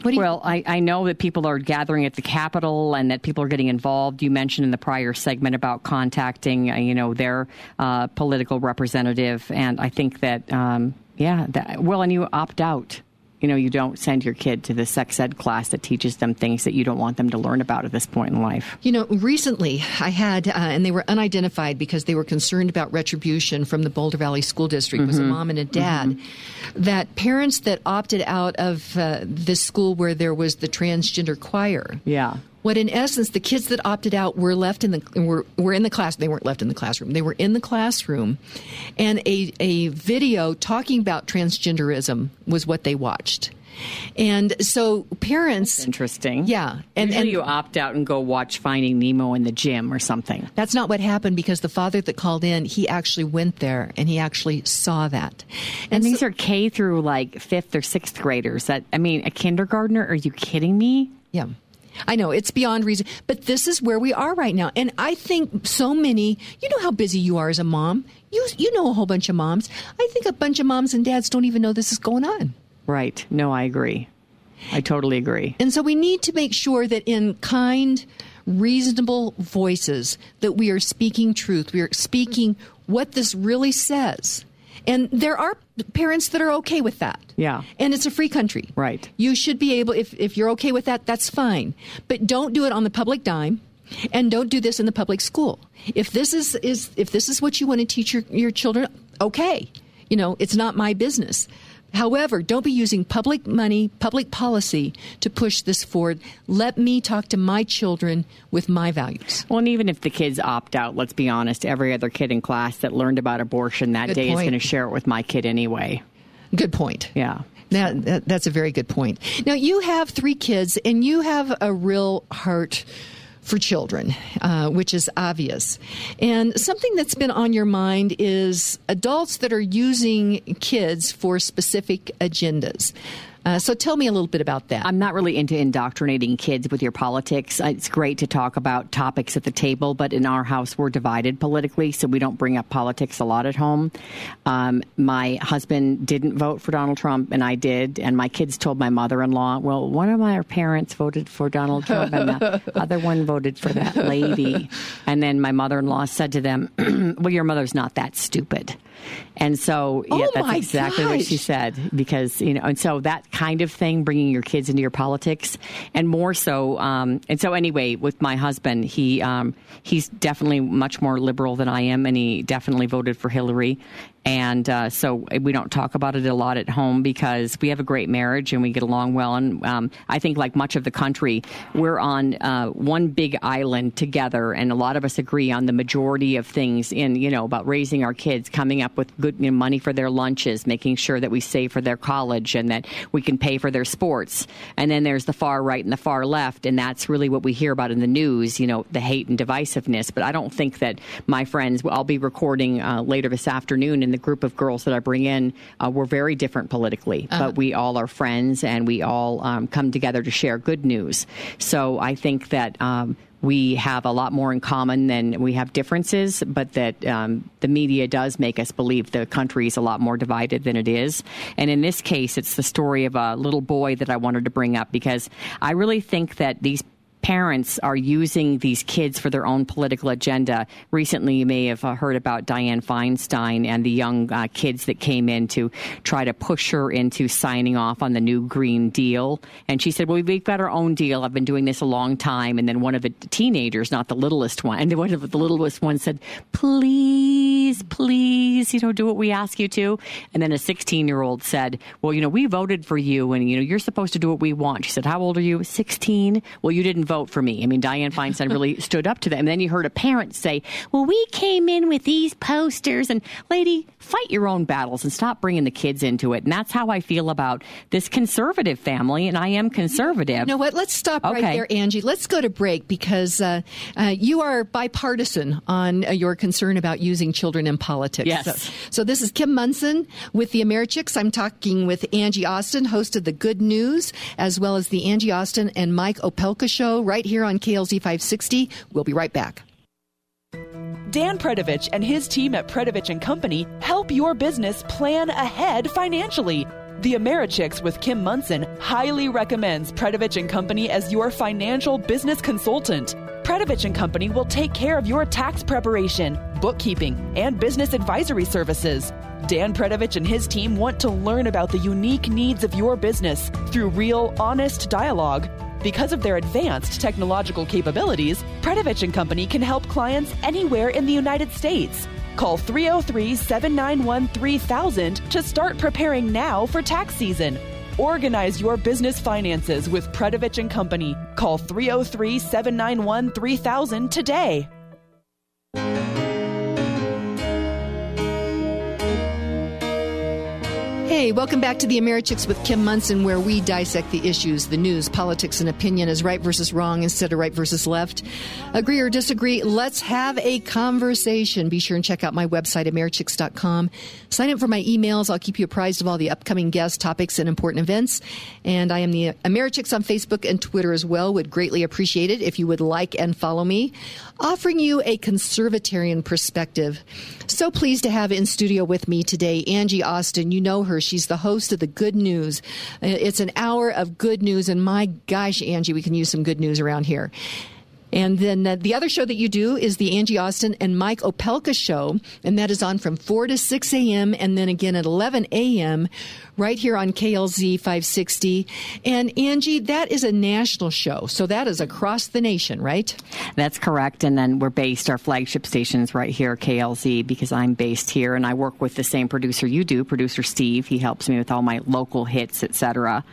well, I, I know that people are gathering at the Capitol and that people are getting involved. You mentioned in the prior segment about contacting, uh, you know, their uh, political representative, and I think that, um, yeah, that, well, and you opt out you know, you don't send your kid to the sex ed class that teaches them things that you don't want them to learn about at this point in life. You know, recently I had, uh, and they were unidentified because they were concerned about retribution from the Boulder Valley School District. Mm-hmm. It was a mom and a dad. Mm-hmm. That parents that opted out of uh, this school where there was the transgender choir. Yeah what in essence the kids that opted out were left in the were, were in the class they weren't left in the classroom. They were in the classroom. And a, a video talking about transgenderism was what they watched. And so parents that's interesting. Yeah. And, and you opt out and go watch finding nemo in the gym or something. That's not what happened because the father that called in he actually went there and he actually saw that. And, and these so, are k through like fifth or sixth graders that i mean a kindergartner? Are you kidding me? Yeah I know it's beyond reason, but this is where we are right now. And I think so many, you know how busy you are as a mom. You you know a whole bunch of moms. I think a bunch of moms and dads don't even know this is going on. Right. No, I agree. I totally agree. And so we need to make sure that in kind, reasonable voices that we are speaking truth. We are speaking what this really says. And there are parents that are okay with that. Yeah. And it's a free country. Right. You should be able if if you're okay with that, that's fine. But don't do it on the public dime. And don't do this in the public school. If this is, is if this is what you want to teach your, your children, okay. You know, it's not my business. However, don't be using public money, public policy to push this forward. Let me talk to my children with my values. Well, and even if the kids opt out, let's be honest, every other kid in class that learned about abortion that Good day is going to share it with my kid anyway. Good point. Yeah. That, that, that's a very good point. Now, you have three kids and you have a real heart for children, uh, which is obvious. And something that's been on your mind is adults that are using kids for specific agendas. Uh, so tell me a little bit about that. I'm not really into indoctrinating kids with your politics. Uh, It's great to talk about topics at the table, but in our house, we're divided politically, so we don't bring up politics a lot at home. Um, my husband didn't vote for Donald Trump, and I did, and my kids told my mother in law, well, one of my parents voted for Donald Trump, and the other one voted for that lady. And then my mother in law said to them, well, your mother's not that stupid. And so, yeah, Oh that's exactly what she said because you know, and so that kind of thing, bringing your kids into your politics, and more so. Um, and so, anyway, with my husband, he um, he's definitely much more liberal than I am, and he definitely voted for Hillary. And uh, so we don't talk about it a lot at home because we have a great marriage and we get along well. And um, I think, like much of the country, we're on uh, one big island together, and a lot of us agree on the majority of things in you know about raising our kids, coming up with good you know, money for their lunches, making sure that we save for their college, and that we can pay for their sports. And then there's the far right and the far left, and that's really what we hear about in the news. You know, the hate and divisiveness. But I don't think that my friends. I'll be recording uh, later this afternoon, and the group of girls that I bring in, uh, we're very different politically, Uh-huh. but we all are friends, and we all um, come together to share good news. So I think that. Um, we have a lot more in common than we have differences, but that um, the media does make us believe the country is a lot more divided than it is. And in this case, it's the story of a little boy that I wanted to bring up because I really think that these parents are using these kids for their own political agenda. Recently, you may have uh, heard about Dianne Feinstein and the young uh, kids that came in to try to push her into signing off on the new Green Deal. And she said, Well, we've got our own deal. I've been doing this a long time. And then one of the teenagers, not the littlest one, and one of the littlest ones said, Please, please, you know, do what we ask you to. And then a 16 year old said, Well, you know, we voted for you and, you know, you're supposed to do what we want. She said, How old are you? 16. Well, you didn't vote for me. I mean, Dianne Feinstein really stood up to them. And then you heard a parent say, Well, we came in with these posters. And, lady, fight your own battles and stop bringing the kids into it. And that's how I feel about this conservative family. And I am conservative. You know what? Let's stop right there, Angie. Let's go to break because uh, uh, you are bipartisan on uh, your concern about using children in politics. Yes. So, so this is Kim Monson with the Americhicks. I'm talking with Angie Austin, host of the Good News, as well as the Angie Austin and Mike Opelka show right here on KLZ 560. We'll be right back. Dan Predovich and his team at Predovich and Company help your business plan ahead financially. The Americhicks with Kim Monson highly recommends Predovich and Company as your financial business consultant. Predovich and Company will take care of your tax preparation, bookkeeping, and business advisory services. Dan Predovich and his team want to learn about the unique needs of your business through real, honest dialogue. Because of their advanced technological capabilities, Predovich and Company can help clients anywhere in the United States. Call 303 791 3000 to start preparing now for tax season. Organize your business finances with Predovich and Company. Call 303 791 3000 today. Hey, welcome back to the Americhicks with Kim Monson, where we dissect the issues, the news, politics, and opinion as right versus wrong instead of right versus left. Agree or disagree? Let's have a conversation. Be sure and check out my website, Americhicks.com. Sign up for my emails. I'll keep you apprised of all the upcoming guests, topics, and important events. And I am the Americhicks on Facebook and Twitter as well. Would greatly appreciate it if you would like and follow me. Offering you a conservatarian perspective. So pleased to have in studio with me today Angie Austin. You know her. She's the host of the Good News. Uh, it's an hour of good news, and my gosh, Angie, we can use some good news around here. And then uh, the other show that you do is the Angie Austin and Mike Opelka show, and that is on from 4 to 6 a.m. and then again at 11 a.m. right here on KLZ 560. And Angie, that is a national show, so that is across the nation, right? That's correct. And then we're based, our flagship stations right here, KLZ, because I'm based here, and I work with the same producer you do, producer Steve. He helps me with all my local hits, etc.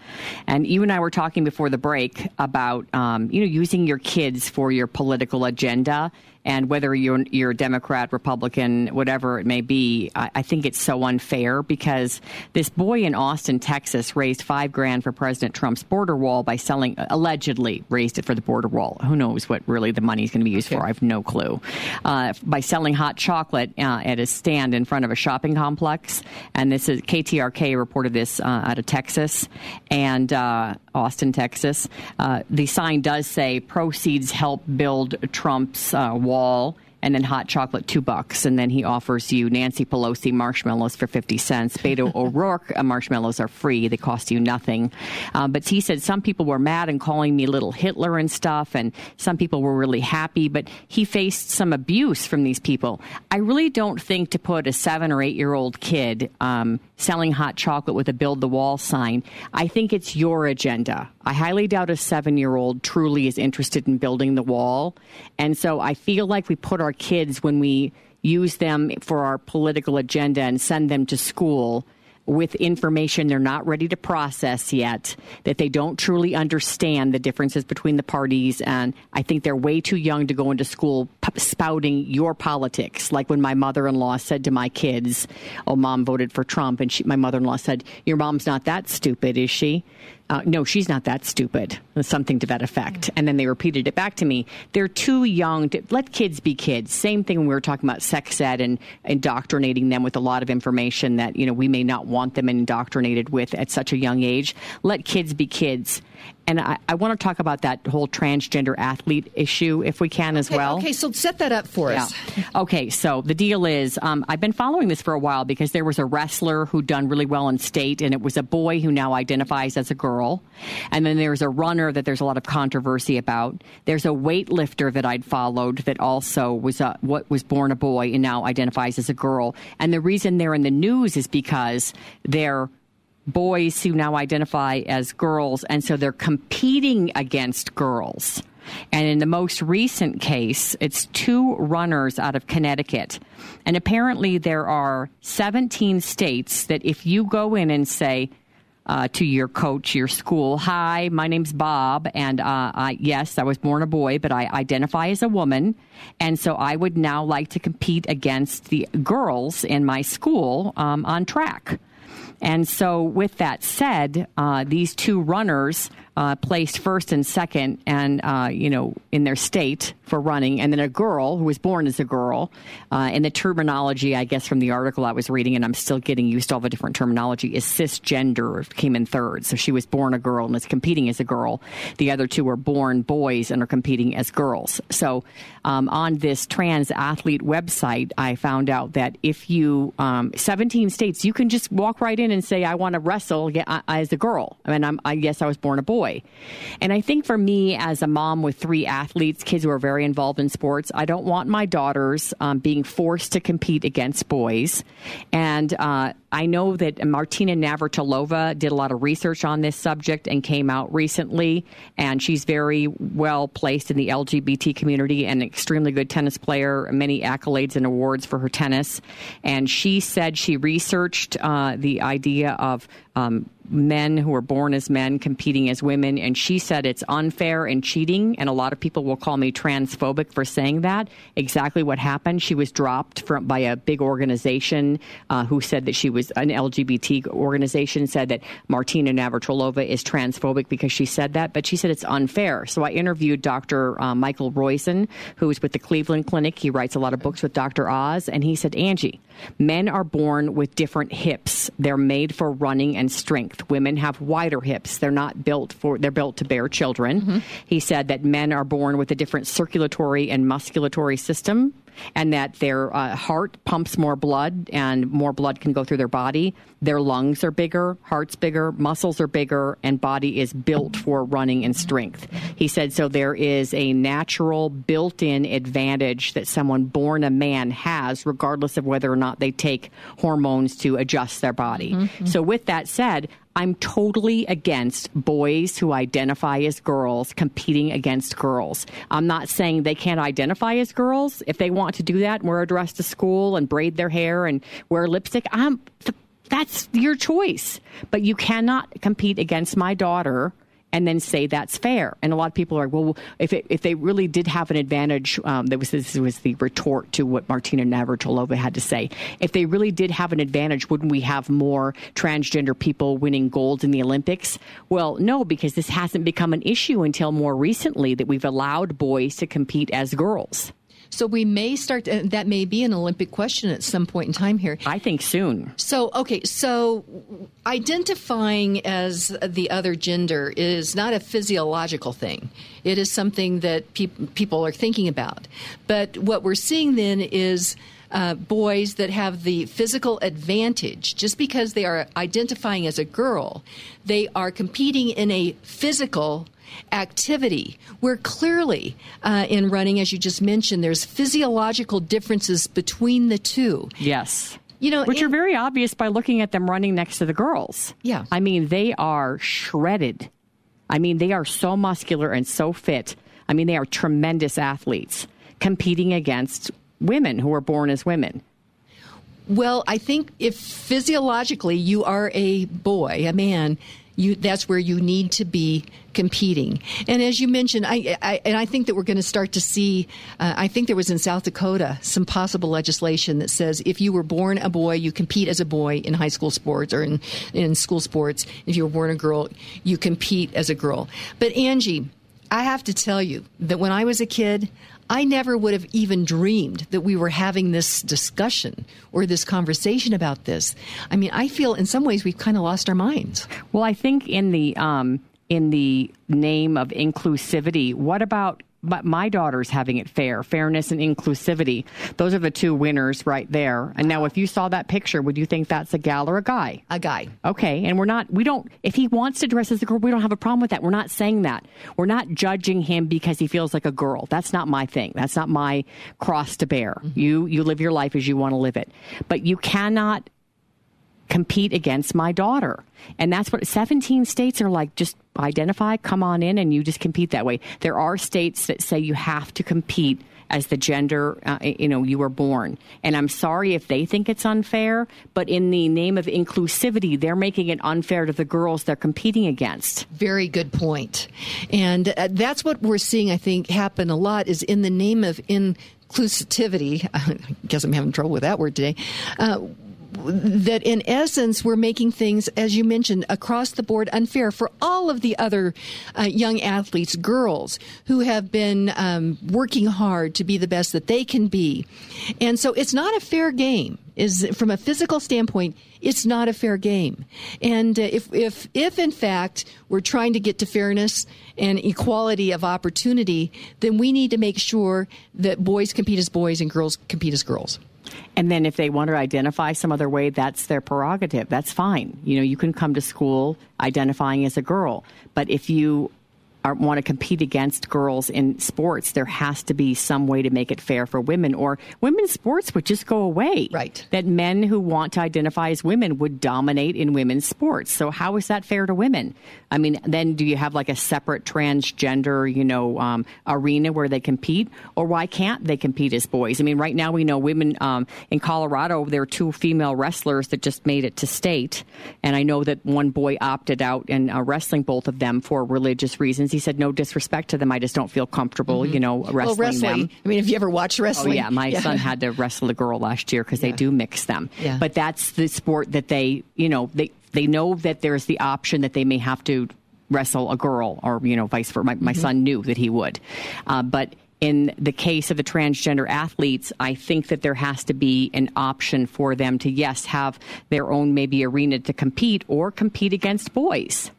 And you and I were talking before the break about, um, you know, using your kids for for your political agenda and whether you're you're a Democrat, Republican, whatever it may be, I, I, think it's so unfair because this boy in Austin, Texas, raised five grand for President Trump's border wall by selling allegedly raised it for the border wall. Who knows what really the money is going to be used okay. for? I have no clue. Uh, by selling hot chocolate uh, at a stand in front of a shopping complex, and this is KTRK reported this uh, out of Texas and uh, Austin, Texas. Uh, the sign does say proceeds help build Trump's uh, wall and then hot chocolate two bucks. And then he offers you nancy pelosi marshmallows for 50 cents. Beto o'rourke uh, marshmallows are free. They cost you nothing. Um, but he said some people were mad and calling me little hitler and stuff and some people were really happy but he faced some abuse from these people. I really don't think to put a seven or eight year old kid um, selling hot chocolate with a build the wall sign i think it's your agenda I highly doubt a seven year old truly is interested in building the wall. And so I feel like we put our kids, when we use them for our political agenda and send them to school, with information they're not ready to process yet, that they don't truly understand the differences between the parties. And I think they're way too young to go into school spouting your politics. Like when my mother in law said to my kids, Oh, mom voted for Trump. And she, my mother in law said, Your mom's not that stupid, is she? Uh, no, she's not that stupid, something to that effect. And then they repeated it back to me. They're too young to let kids be kids. Same thing when we were talking about sex ed and indoctrinating them with a lot of information that, you know, we may not want them indoctrinated with at such a young age. Let kids be kids and I, I, want to talk about that whole transgender athlete issue if we can as well. Okay, so set that up for yeah. us. Okay, so the deal is um, I've been following this for a while because there was a wrestler who done really well in state, and it was a boy who now identifies as a girl. And then there's a runner that there's a lot of controversy about. There's a weightlifter that I'd followed that also was a, what was born a boy and now identifies as a girl. And the reason they're in the news is because they're boys who now identify as girls, and so they're competing against girls. And in the most recent case, it's two runners out of Connecticut. And apparently, there are 17 states that if you go in and say, uh, to your coach, your school. Hi, my name's Bob, and uh, I, yes, I was born a boy, but I identify as a woman, and so I would now like to compete against the girls in my school um, on track. And so, with that said, uh, these two runners uh, placed first and second, and uh, you know, in their state for running, and then a girl who was born as a girl. Uh, and the terminology, I guess, from the article I was reading, and I'm still getting used to all the different terminology, is cisgender came in third. So she was born a girl and is competing as a girl. The other two were born boys and are competing as girls. So um, on this trans athlete website, I found out that if you um, 17 states, you can just walk right in and say, "I want to wrestle as a girl." I mean, I'm, I guess I was born a boy boy. And I think for me, as a mom with three athletes, kids who are very involved in sports, I don't want my daughters um, being forced to compete against boys. And uh, I know that Martina Navratilova did a lot of research on this subject and came out recently, and she's very well placed in the LGBT community and an extremely good tennis player, many accolades and awards for her tennis. And she said she researched uh, the idea of um, men who are born as men competing as women. And she said it's unfair and cheating. And a lot of people will call me transphobic for saying that. Exactly what happened. She was dropped from, by a big organization uh, who said that she was an LGBT organization, said that Martina Navratilova is transphobic because she said that. But she said it's unfair. So I interviewed Dr. Uh, Michael Roizen, who is with the Cleveland Clinic. He writes a lot of books with Dr. Oz. And he said, Angie, men are born with different hips. They're made for running and strength. Women have wider hips. They're not built for, they're built to bear children. Mm-hmm. He said that men are born with a different circulatory and musculatory system and that their uh, heart pumps more blood and more blood can go through their body. Their lungs are bigger, heart's bigger, muscles are bigger, and body is built for running and strength. He said so there is a natural built in advantage that someone born a man has, regardless of whether or not they take hormones to adjust their body. Mm-hmm. So, with that said, I'm totally against boys who identify as girls competing against girls. I'm not saying they can't identify as girls. If they want to do that and wear a dress to school and braid their hair and wear lipstick, I'm that's your choice. But you cannot compete against my daughter and then say that's fair. And a lot of people are, like, well, if it, if they really did have an advantage, um, that was this was the retort to what Martina Navratilova had to say. If they really did have an advantage, wouldn't we have more transgender people winning gold in the Olympics? Well, no, because this hasn't become an issue until more recently that we've allowed boys to compete as girls. So we may start, to, that may be an Olympic question at some point in time here. I think soon. So, okay, so identifying as the other gender is not a physiological thing, it is something that pe- people are thinking about. But what we're seeing then is. Uh, boys that have the physical advantage, just because they are identifying as a girl, they are competing in a physical activity, where clearly uh, in running, as you just mentioned, there's physiological differences between the two. Yes. You know, which are very obvious by looking at them running next to the girls. Yeah. I mean, they are shredded. I mean, they are so muscular and so fit. I mean, they are tremendous athletes competing against women who are born as women. Well, I think if physiologically you are a boy, a man, you that's where you need to be competing. And as you mentioned, I, I and I think that we're going to start to see. Uh, I think there was in South Dakota some possible legislation that says if you were born a boy, you compete as a boy in high school sports or in in school sports. If you were born a girl, you compete as a girl. But Angie, I have to tell you that when I was a kid, I never would have even dreamed that we were having this discussion or this conversation about this. I mean, I feel in some ways we've kind of lost our minds. Well, I think in the um, in the name of inclusivity, what about but my daughter's having it fair, fairness and inclusivity. Those are the two winners right there. And now, if you saw that picture, would you think that's a gal or a guy? A guy. Okay. And we're not, we don't, if he wants to dress as a girl, we don't have a problem with that. We're not saying that. We're not judging him because he feels like a girl. That's not my thing. That's not my cross to bear. Mm-hmm. You, you live your life as you want to live it. But you cannot compete against my daughter. And that's what 17 states are like just identify, come on in, and you just compete that way. There are states that say you have to compete as the gender uh, you know you were born. And i'm sorry if they think it's unfair but in the name of inclusivity they're making it unfair to the girls they're competing against. Very good point. And uh, that's what we're seeing i think happen a lot is in the name of inclusivity. I guess i'm having trouble with that word today. Uh, that in essence we're making things, as you mentioned, across the board unfair for all of the other uh, young athletes, girls who have been um, working hard to be the best that they can be, and so it's not a fair game. Is from a physical standpoint, it's not a fair game. And uh, if if if in fact we're trying to get to fairness and equality of opportunity, then we need to make sure that boys compete as boys and girls compete as girls. And then if they want to identify some other way, that's their prerogative. That's fine. You know, you can come to school identifying as a girl. But if you are, want to compete against girls in sports, there has to be some way to make it fair for women, or women's sports would just go away. Right. That men who want to identify as women would dominate in women's sports. So how is that fair to women? I mean, then do you have like a separate transgender, you know, um, arena where they compete, or why can't they compete as boys? I mean, right now we know women um, in Colorado. There are two female wrestlers that just made it to state, and I know that one boy opted out and uh, wrestling both of them for religious reasons. He said, "No disrespect to them, I just don't feel comfortable, you know, wrestling, well, wrestling. them." I mean, have you ever watched wrestling? Oh yeah, my son had to wrestle a girl last year because they do mix them. Yeah. But that's the sport that they, you know, they they know that there's the option that they may have to wrestle a girl or you know vice versa. My, my Mm-hmm. son knew that he would, uh, but. In the case of the transgender athletes, I think that there has to be an option for them to, yes, have their own maybe arena to compete or compete against boys.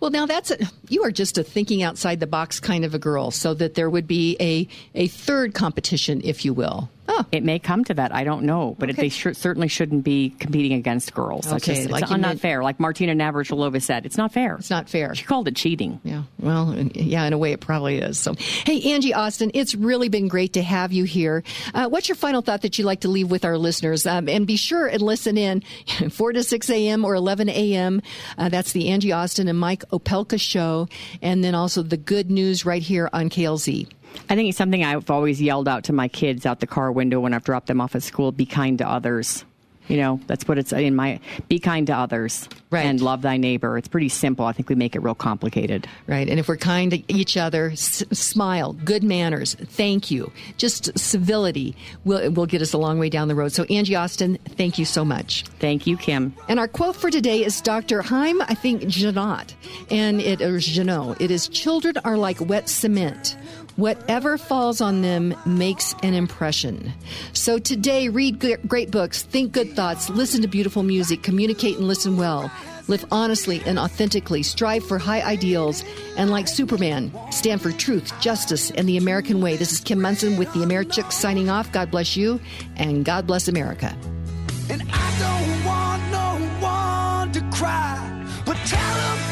Well, now that's a, you are just a thinking outside the box kind of a girl, so that there would be a a third competition, if you will. Oh, It may come to that. I don't know, but Okay. they sh- certainly shouldn't be competing against girls. Okay, just, like it's not meant- fair. Like Martina Navratilova said, it's not fair. It's not fair. She called it cheating. Yeah, well, yeah, in a way it probably is. So, hey, Angie Austin, it's really been great to have you here. Uh, what's your final thought that you'd like to leave with our listeners? Um, and be sure and listen in 4 to 6 a.m. or 11 a.m. Uh, that's the Angie Austin and Mike Opelka show. And then also the good news right here on KLZ. I think it's something I've always yelled out to my kids out the car window when I've dropped them off at school be kind to others. You know, that's what it's in my be kind to others Right. and love thy neighbor. It's pretty simple. I think we make it real complicated. Right. And if we're kind to each other, s- smile, good manners, thank you, just civility will, will get us a long way down the road. So, Angie Austin, thank you so much. Thank you, Kim. And our quote for today is Dr. Haim, I think, Ginott, and it is or Ginott. It is Children are like wet cement. Whatever falls on them makes an impression. So today, read great books, think good thoughts, listen to beautiful music, communicate and listen well. Live honestly and authentically, strive for high ideals, and like Superman, stand for truth, justice, and the American way. This is Kim Monson with the Americhicks signing off. God bless you, and God bless America. And I don't want no one to cry, but tell them